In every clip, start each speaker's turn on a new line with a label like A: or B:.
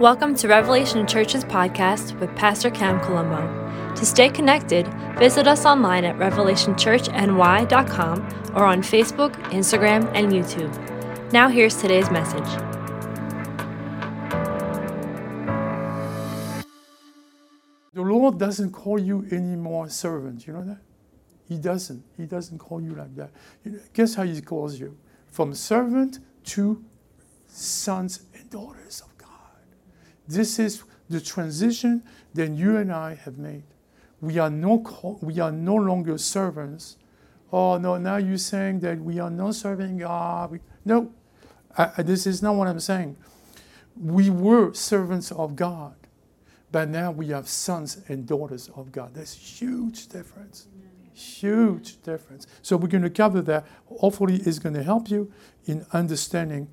A: Welcome to Revelation Church's podcast with Pastor Cam Colombo. To stay connected, visit us online at revelationchurchny.com or on Facebook, Instagram, and YouTube. Now, here's today's message.
B: The Lord doesn't call you any more servant. You know that? He doesn't. He doesn't call you like that. Guess how He calls you? From servant to sons and daughters of. This is the transition that you and I have made. We are no, we are no longer servants. Oh, no, now you're saying that we are not serving God. no, I, this is not what I'm saying. We were servants of God, but now we have sons and daughters of God. There's huge difference. Huge difference. So we're going to cover that. Hopefully, it's going to help you in understanding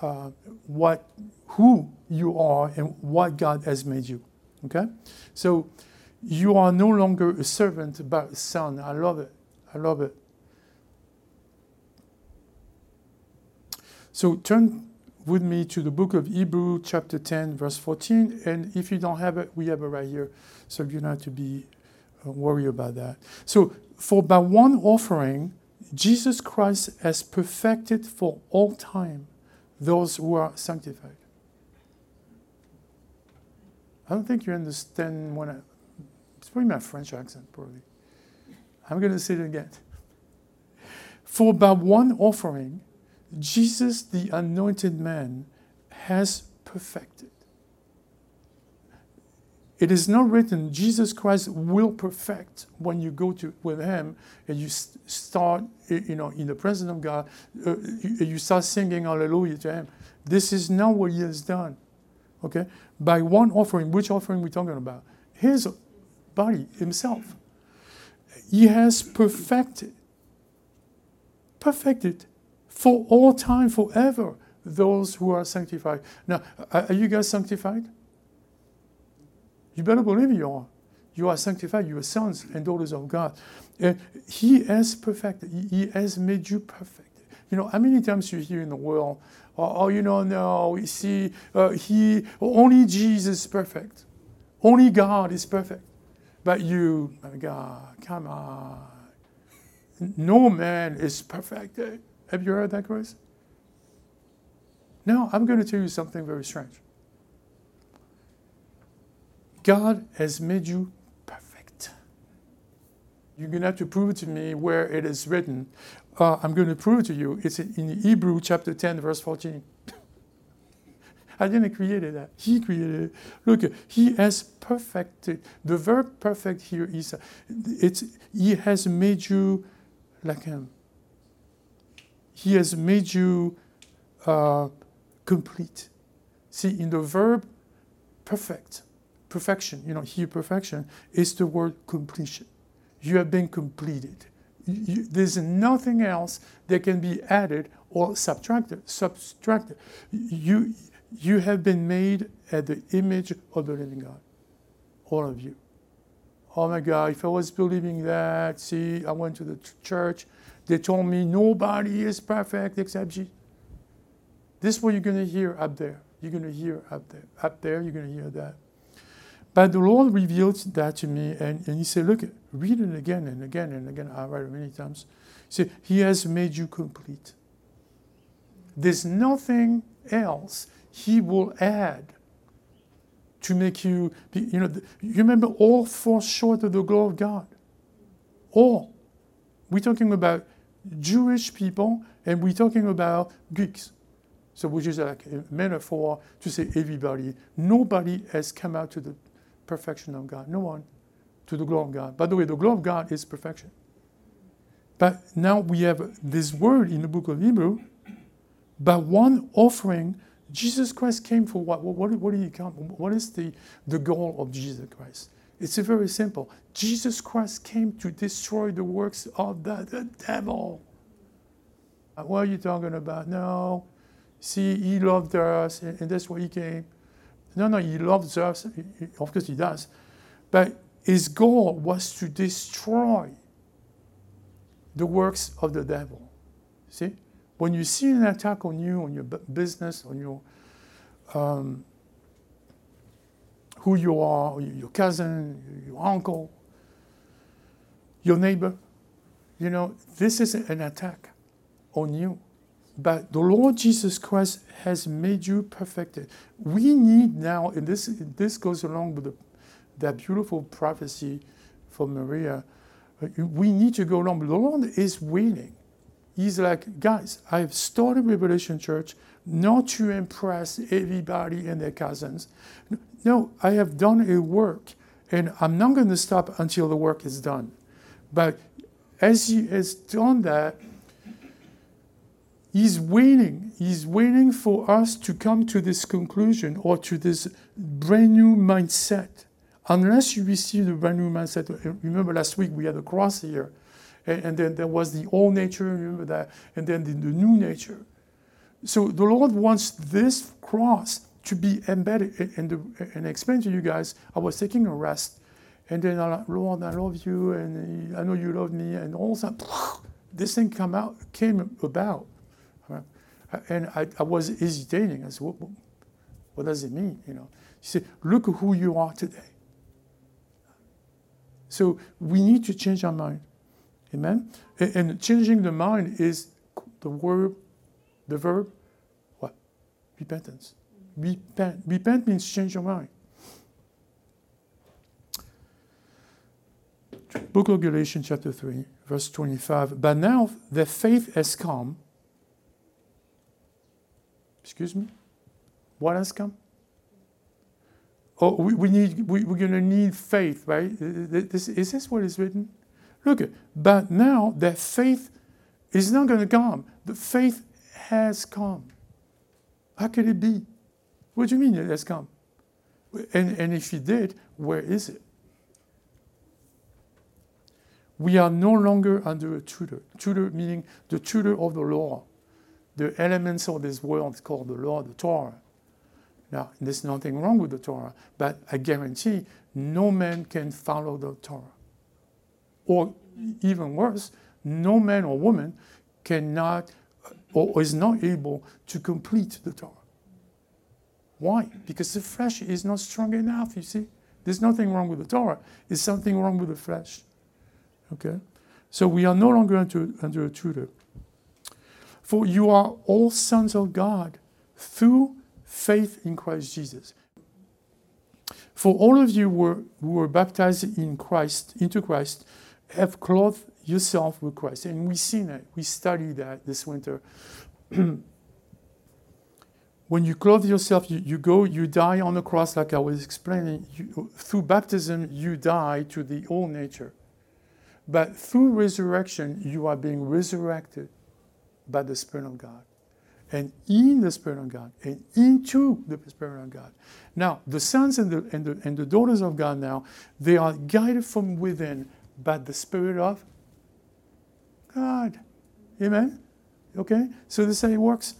B: uh, what, who you are and what God has made you. Okay? So you are no longer a servant, but a son. I love it. I love it. So turn with me to the book of Hebrew, chapter 10, verse 14. And if you don't have it, we have it right here. So you don't have to be uh, worried about that. So, for by one offering, Jesus Christ has perfected for all time those who are sanctified. I don't think you understand when I, it's probably my French accent, probably. I'm going to say it again. For by one offering, Jesus, the anointed man, has perfected. It is not written Jesus Christ will perfect when you go to with Him and you start, you know, in the presence of God. Uh, you start singing Hallelujah to Him. This is not what He has done. Okay, by one offering. Which offering we talking about? His body Himself. He has perfected, perfected for all time, forever, those who are sanctified. Now, are you guys sanctified? You better believe you are. You are sanctified. You are sons and daughters of God. And he has perfected. He has made you perfect. You know, how many times you hear in the world, oh, oh you know, no, you see, uh, he, only Jesus is perfect. Only God is perfect. But you, God, come on. No man is perfect. Have you heard that, Chris? No, I'm going to tell you something very strange. God has made you perfect. You're going to have to prove it to me where it is written. Uh, I'm going to prove to you. It's in Hebrew chapter 10, verse 14. I didn't create that. He created it. Look, he has perfected. The verb perfect here is it's he has made you like him. He has made you uh, complete. See, in the verb perfect, perfection, you know, here perfection is the word completion. You have been completed. You, there's nothing else that can be added or subtracted. Subtracted. You, you have been made at the image of the living God. All of you. Oh my God, if I was believing that, see, I went to the church, they told me nobody is perfect except Jesus. This is what you're going to hear up there. You're going to hear up there. Up there, you're going to hear that. But the Lord revealed that to me, and, and He said, Look, read it again and again and again. I read it many times. He said, He has made you complete. There's nothing else He will add to make you, be, you know, you remember all fall short of the glory of God. All. We're talking about Jewish people and we're talking about Greeks. So, which is like a metaphor to say everybody. Nobody has come out to the perfection of God. No one to the glory of God. By the way, the glory of God is perfection. But now we have this word in the book of Hebrew. By one offering, Jesus Christ came for what? What, what he come? What is the, the goal of Jesus Christ? It's very simple. Jesus Christ came to destroy the works of the, the devil. What are you talking about? No. See, he loved us, and, and that's why he came. No, no, he loves us. Of course, he does. But his goal was to destroy the works of the devil. See? When you see an attack on you, on your business, on your, um, who you are, your cousin, your uncle, your neighbor. You know, this is an attack on you. But the Lord Jesus Christ has made you perfected. We need now, and this, this goes along with the, that beautiful prophecy from Maria, uh, we need to go along. The Lord is waiting. He's like, guys, I've started Revelation Church not to impress everybody and their cousins. No, I have done a work, and I'm not going to stop until the work is done. But as He has done that, He's waiting. He's waiting for us to come to this conclusion or to this brand new mindset. Unless you receive the brand new mindset, remember last week we had a cross here, and, and then there was the old nature, remember that, and then the, the new nature. So the Lord wants this cross to be embedded. And, the, and to you guys, I was taking a rest, and then I Lord, I love you, and I know you love me, and all sudden, this thing come out, came about. And I, I was hesitating. I said, what, what does it mean? You know, he said, look who you are today. So we need to change our mind. Amen? And, and changing the mind is the word the verb, what? Repentance. Repent. Repent means change your mind. Book of Galatians, chapter 3, verse 25. But now the faith has come. Excuse me? What has come? Oh, we, we need, we, we're going to need faith, right? Uh, uh, this, is this what is written? Look, but now that faith is not going to come. The faith has come. How could it be? What do you mean it has come? And, and if it did, where is it? We are no longer under a tutor. Tutor meaning the tutor of the law. The elements of this world called the law, the Torah. Now, there's nothing wrong with the Torah, but I guarantee no man can follow the Torah. Or even worse, no man or woman cannot or is not able to complete the Torah. Why? Because the flesh is not strong enough, you see. There's nothing wrong with the Torah. There's something wrong with the flesh. Okay? So we are no longer under, under a tutor. For you are all sons of God through faith in Christ Jesus. For all of you were, who were baptized in Christ, into Christ, have clothed yourself with Christ. And we've seen it. We studied that this winter. when you clothe yourself, you, you, go, you die on the cross, like I was explaining. You, through baptism, you die to the old nature. But through resurrection, you are being resurrected by the Spirit of God. And in the Spirit of God, and into the Spirit of God. Now, the sons and the, and the, and the daughters of God now, they are guided from within by the Spirit of God. Amen? Okay? So this is how it works.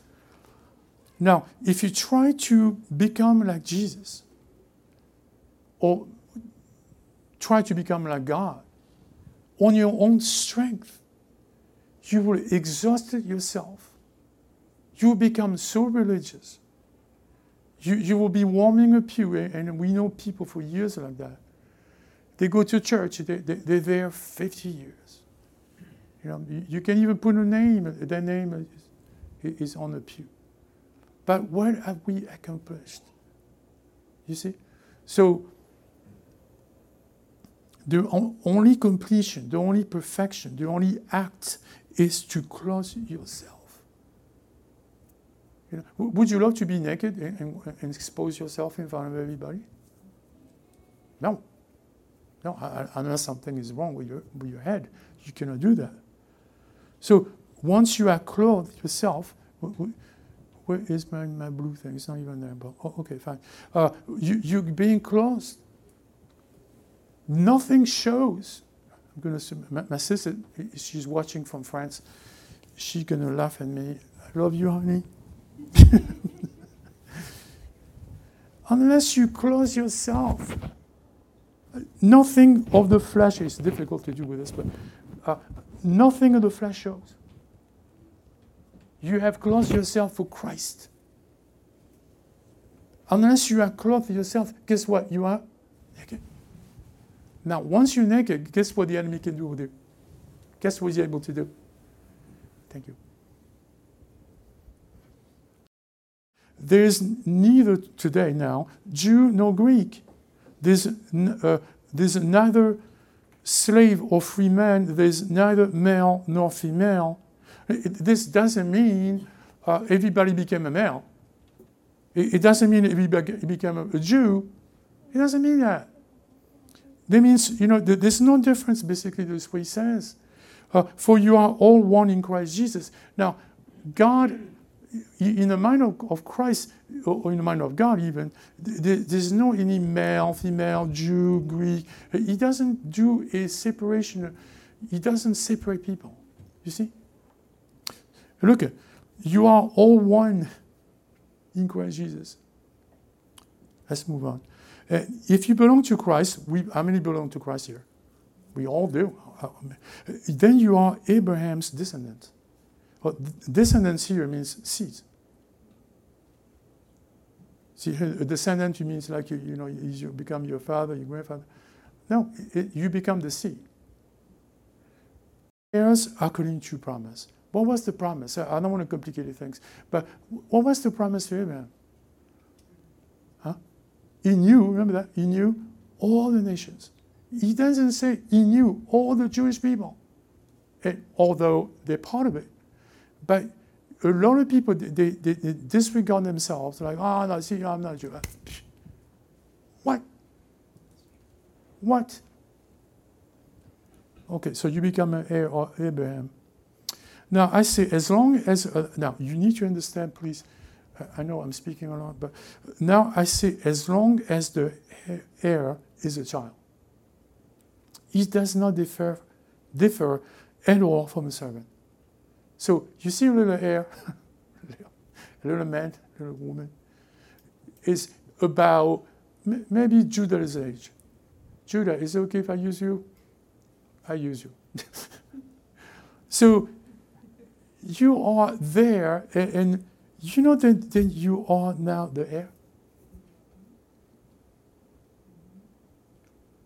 B: Now, if you try to become like Jesus, or try to become like God, on your own strength, you will exhaust yourself. You become so religious. You, you will be warming a pew, and we know people for years like that. They go to church, they, they, they're there 50 years. You know, you, you can even put a name, their name is, is on the pew. But what have we accomplished? You see? So, the only completion, the only perfection, the only act is to close yourself. You know, would you love to be naked and, and, and, expose yourself in front of everybody? No. No, unless something is wrong with your, with your head, you cannot do that. So once you are clothed yourself, where is my, my blue thing? It's not even there. But, oh, okay, fine. Uh, you, you're being clothed. Nothing shows. I'm gonna. My, my sister, she's watching from France. She's gonna laugh at me. I love you, honey. Unless you close yourself, nothing of the flesh is difficult to do with this, but uh, Nothing of the flesh shows. You have closed yourself for Christ. Unless you are clothed yourself, guess what? You are. Now, once you're naked, guess what the enemy can do with you? Guess what he's able to do? Thank you. There is neither today now Jew nor Greek. There's, uh, there's neither slave or free man. There's neither male nor female. It, this doesn't mean uh, everybody became a male. It, it doesn't mean everybody became a, a Jew. It doesn't mean that. That means, you know, there's no difference basically, that's what he says. Uh, for you are all one in Christ Jesus. Now, God, in the mind of, of Christ, or in the mind of God even, there's no any male, female, Jew, Greek. He doesn't do a separation. He doesn't separate people. You see? Look, you are all one in Christ Jesus. Let's move on. Uh, if you belong to Christ, we, how many belong to Christ here? We all do. Then you are Abraham's descendant. Well, descendants here means seed. See, a descendant means like you, you know, you become your father, your grandfather. No, it, you become the seed. Heirs according to promise. What was the promise? I don't want to complicate things, but what was the promise to Abraham? He knew, remember that? He knew all the nations. He doesn't say he knew all the Jewish people, and although they're part of it. But a lot of people, they, they, they disregard themselves, like, oh, no, see, I'm not Jew. What? What? Okay, so you become an heir of Abraham. Now, I say, as long as, uh, now, you need to understand, please, I know I'm speaking a lot, but now I say, as long as the heir is a child he does not differ, differ at all from a servant. So you see a little heir, a little man, a little woman, is about maybe Judah's age. Judah, is it okay if I use you? I use you. so you are there, and you know that, that you are now the heir.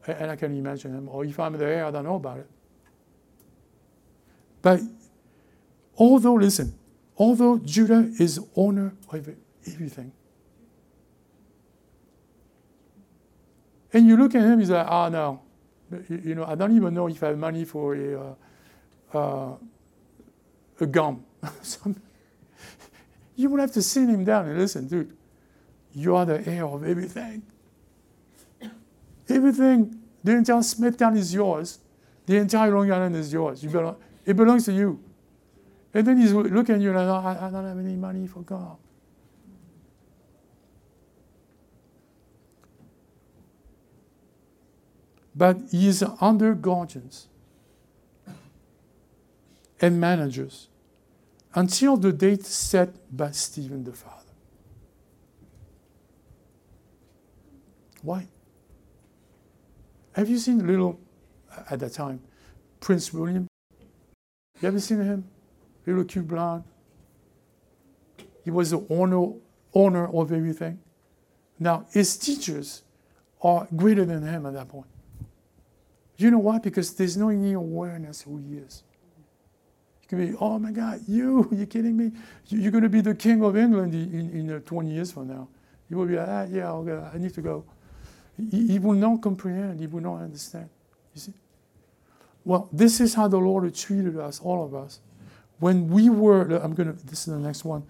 B: and I can imagine him, or if I'm the heir, I don't know about it. But although, listen, although Judah is owner of everything, and you look at him, he's like, ah, oh, no, you, know, I don't even know if I have money for a, uh, uh, a gum. you would have to sit him down and listen, dude, you are the heir of everything. Everything, the entire Smithtown is yours. The entire Long Island is yours. You belong, it belongs to you. And then he's looking at you like, oh, I, I don't have any money for God. But he is under guardians and managers until the date set by Stephen the father. Why? Have you seen little, uh, at that time, Prince William? You ever seen him? Little cute blonde. He was the owner, owner of everything. Now, his teachers are greater than him at that point. You know why? Because there's no any awareness who he is. You can be, oh my God, you, you kidding me? You're going to be the king of England in, in, in 20 years from now. You will be like, ah, yeah, okay, I need to go. He, he will not comprehend, he will not understand. You see? Well, this is how the Lord treated us, all of us. When we were, I'm going to, this is the next one.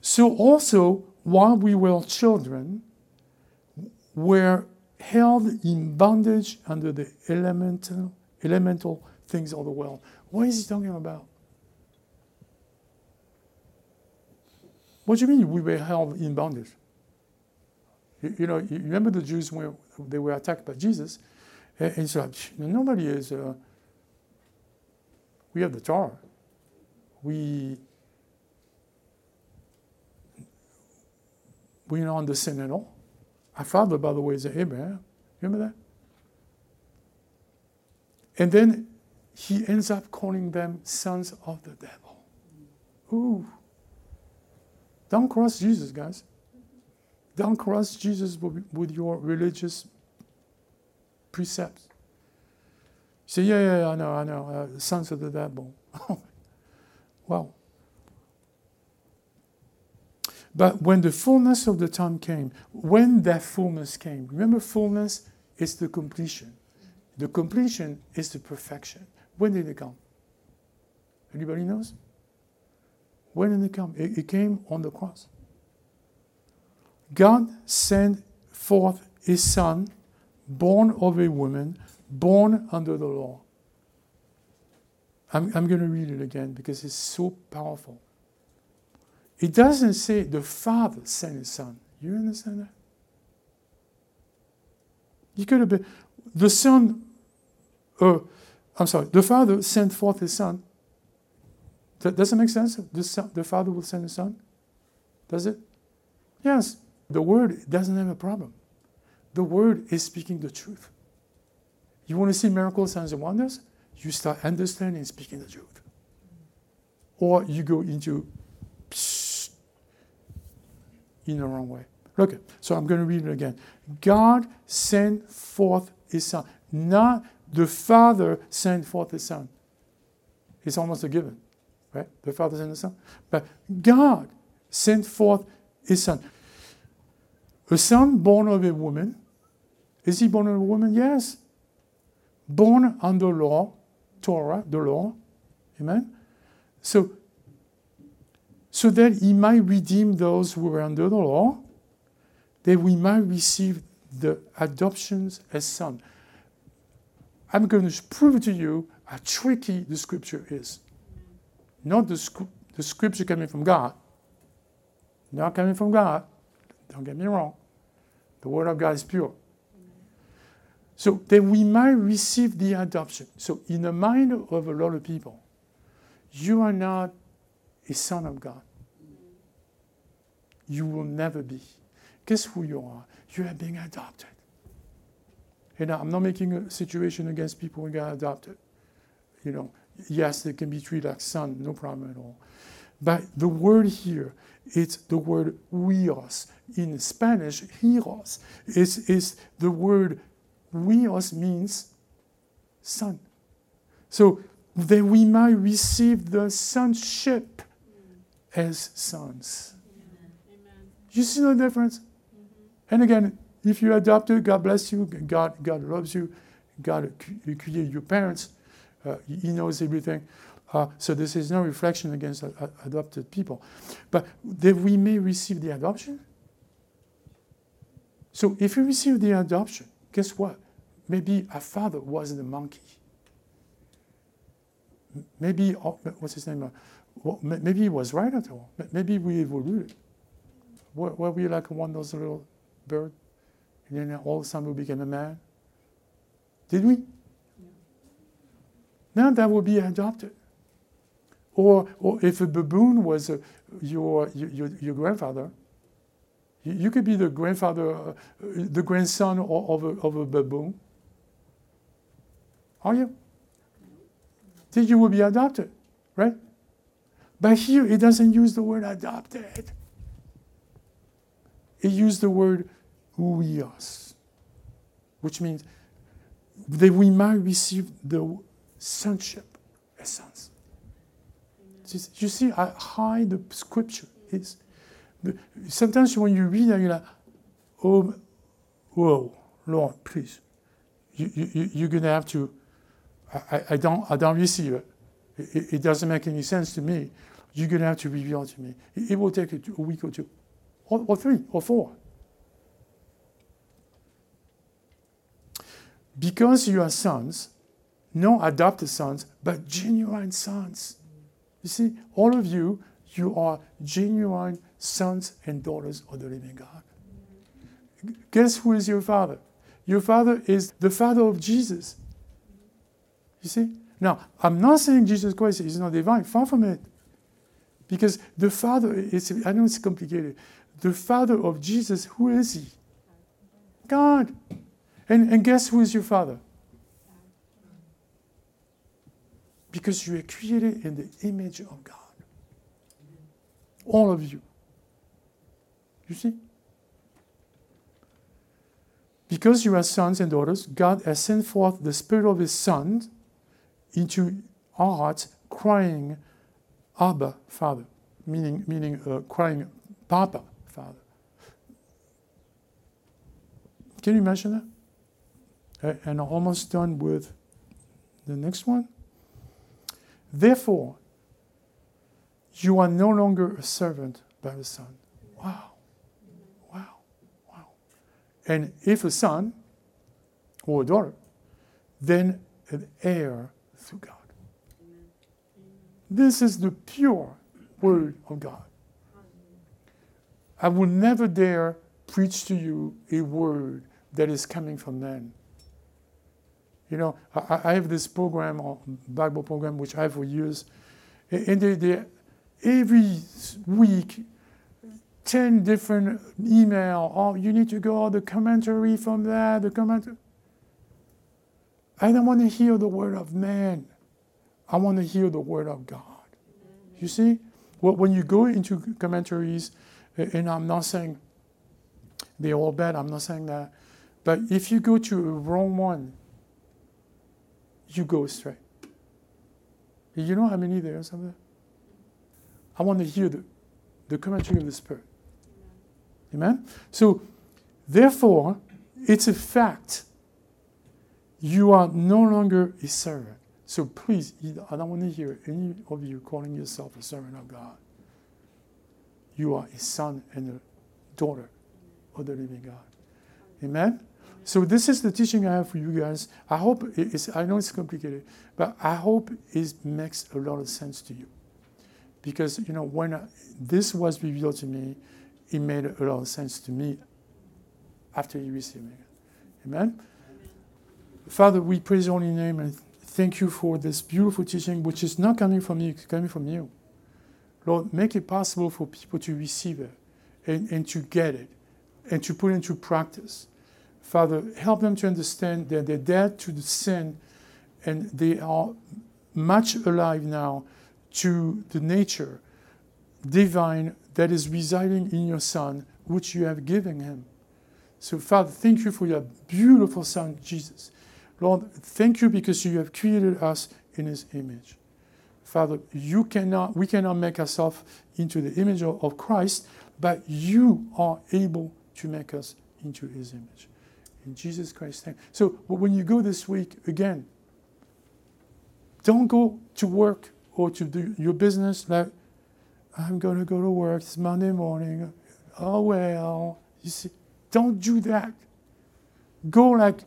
B: So also, while we were children, were held in bondage under the elemental, elemental things of the world. What is he talking about? What do you mean we were held in bondage? You, you know, you remember the Jews when they were attacked by Jesus, and he said, nobody is. Uh, we have the Torah. We we don't understand at all. Our father, by the way, is Abraham. Remember that? And then he ends up calling them sons of the devil. Ooh. Don't cross Jesus, guys. Don't cross Jesus with, your religious precepts. You say, yeah, yeah, yeah, I know, I know, uh, sons of the devil. well, but when the fullness of the time came, when that fullness came, remember, fullness is the completion. The completion is the perfection. When did it come? Anybody knows? When did it come? It, came on the cross. God sent forth his son, born of a woman, born under the law. I'm, I'm going to read it again because it's so powerful. It doesn't say the Father sent his Son. You understand that? He could have been the Son. Uh, I'm sorry. The Father sent forth his Son. That doesn't make sense. The, son, the Father will send his Son. Does it? Yes. The Word doesn't have a problem. The Word is speaking the truth. You want to see miracles, signs, and wonders? You start understanding and speaking the truth. Or you go into in the wrong way. Okay, so I'm going to read it again. God sent forth his son. Not the Father sent forth his son. It's almost a given, right? The Father sent the Son. But God sent forth his son. A son born of a woman. Is he born of a woman? Yes. Born under law, Torah, the law. Amen? So so that he might redeem those who were under the law, that we might receive the adoptions as sons. I'm going to prove to you how tricky the scripture is. Not the, the scripture coming from God, not coming from God. Don't get me wrong. The word of God is pure. So that we might receive the adoption. So, in the mind of a lot of people, you are not a son of God. You will never be. Guess who you are? You are being adopted. And I'm not making a situation against people who got adopted. You know, yes, they can be treated like son, no problem at all. But the word here, it's the word huios. In Spanish, hijos is, is the word huios means son. So that we might receive the sonship as sons. Amen. You see the difference? Mm-hmm. And again, if you adopted, God bless you, God, God loves you, God created your parents, uh, He knows everything. Uh, so this is no reflection against uh, adopted people. But that we may receive the adoption. So if we receive the adoption, guess what? Maybe our father was the monkey. Maybe, oh, what's his name? well, maybe he was right at all. Maybe we evolved. Were, were we like one of those little birds? And then all of a sudden we became a man? Did we? Now that would be adopted. Or, or if a baboon was uh, your, your, your grandfather, you, could be the grandfather, uh, the grandson of, a, of a baboon. Are you? Then you will be adopted, right? But here it doesn't use the word adopted. It used the word huios, which means that we might receive the sonship sons. You see how high the scripture is. Sometimes when you read it, you're like, oh, whoa, Lord, please. You, you, you're going to have to, I, I, don't, I don't receive it. it. It doesn't make any sense to me you're going to have to reveal to me. It, will take a week or two, or, or three, or four. Because you are sons, no adopted sons, but genuine sons. You see, all of you, you are genuine sons and daughters of the living God. Guess who is your father? Your father is the father of Jesus. You see? Now, I'm not saying Jesus Christ is not divine, far from it. Because the father, is, I know it's complicated. The father of Jesus, who is he? God. And, and guess who is your father? Because you are created in the image of God. All of you. You see? because you are sons and daughters, God has sent forth the Spirit of His Son into our hearts, crying, Abba, Father, meaning, meaning uh, crying, Papa, Father. Can you imagine that? And I'm almost done with the next one. Therefore, you are no longer a servant, but a son. Wow. Wow. Wow. And if a son or a daughter, then an heir through God. This is the pure word of God. I will never dare preach to you a word that is coming from men. You know, I, I have this program, or Bible program, which I have for years, and they, they every week, 10 different email. Oh, you need to go, the commentary from that, the commentary. I don't want to hear the word of man. I want to hear the word of God. You see? Well, when you go into commentaries, and I'm not saying they're all bad, I'm not saying that. But if you go to a wrong one, you go astray. You know how many there are? Some I want to hear the, the commentary of the Spirit. Amen? So, therefore, it's a fact. You are no longer a servant. So please, I don't want to hear any of you calling yourself a servant of God. You are a son and a daughter of the living God. Amen? So this is the teaching I have for you guys. I hope it's, I know it's complicated, but I hope it makes a lot of sense to you. Because, you know, when I, this was revealed to me, it made a lot of sense to me after you received it. Amen? Father, we praise your holy name and thank you for this beautiful teaching, which is not coming from me, it's coming from you. Lord, make it possible for people to receive it and, and to get it and to put it into practice. Father, help them to understand that they're dead to the sin and they are much alive now to the nature divine that is residing in your Son, which you have given him. So, Father, thank you for your beautiful Son, Jesus. Lord, thank you because you have created us in his image. Father, you cannot, we cannot make ourselves into the image of, of Christ, but you are able to make us into his image. In Jesus Christ's name. So when you go this week, again, don't go to work or to do your business like, I'm going to go to work. It's Monday morning. Oh, well. You see, don't do that. Go like,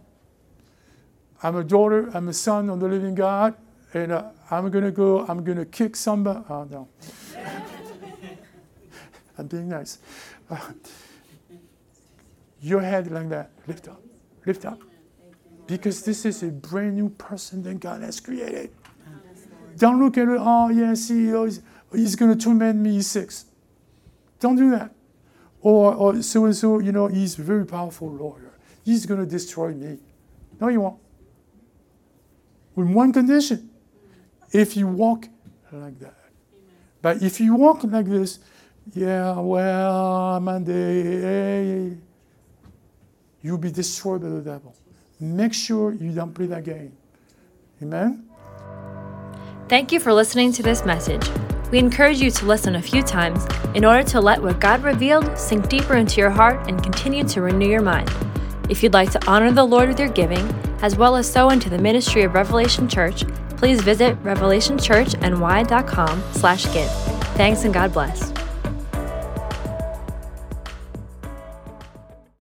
B: I'm a daughter, I'm a son of the living God, and uh, I'm going to go, I'm going to kick somebody. Oh, no. I'm being nice. Uh, your head like that. Lift up. Lift up. Because this is a brand new person that God has created. Don't look at it, oh, yes, he, he's, he's going to torment me, he's six. Don't do that. Or, or so and so, you know, he's a very powerful lawyer. He's going to destroy me. No, he won't. With one condition if you walk like that. But if you walk like this, yeah, well, Monday, hey, you'll be destroyed by the devil. Make sure you don't play that game. Amen?
A: Thank you for listening to this message. We encourage you to listen a few times in order to let what God revealed sink deeper into your heart and continue to renew your mind. If you'd like to honor the Lord with your giving, as well as sow into the ministry of Revelation Church, please visit revelationchurchny.com slash give. Thanks and God bless.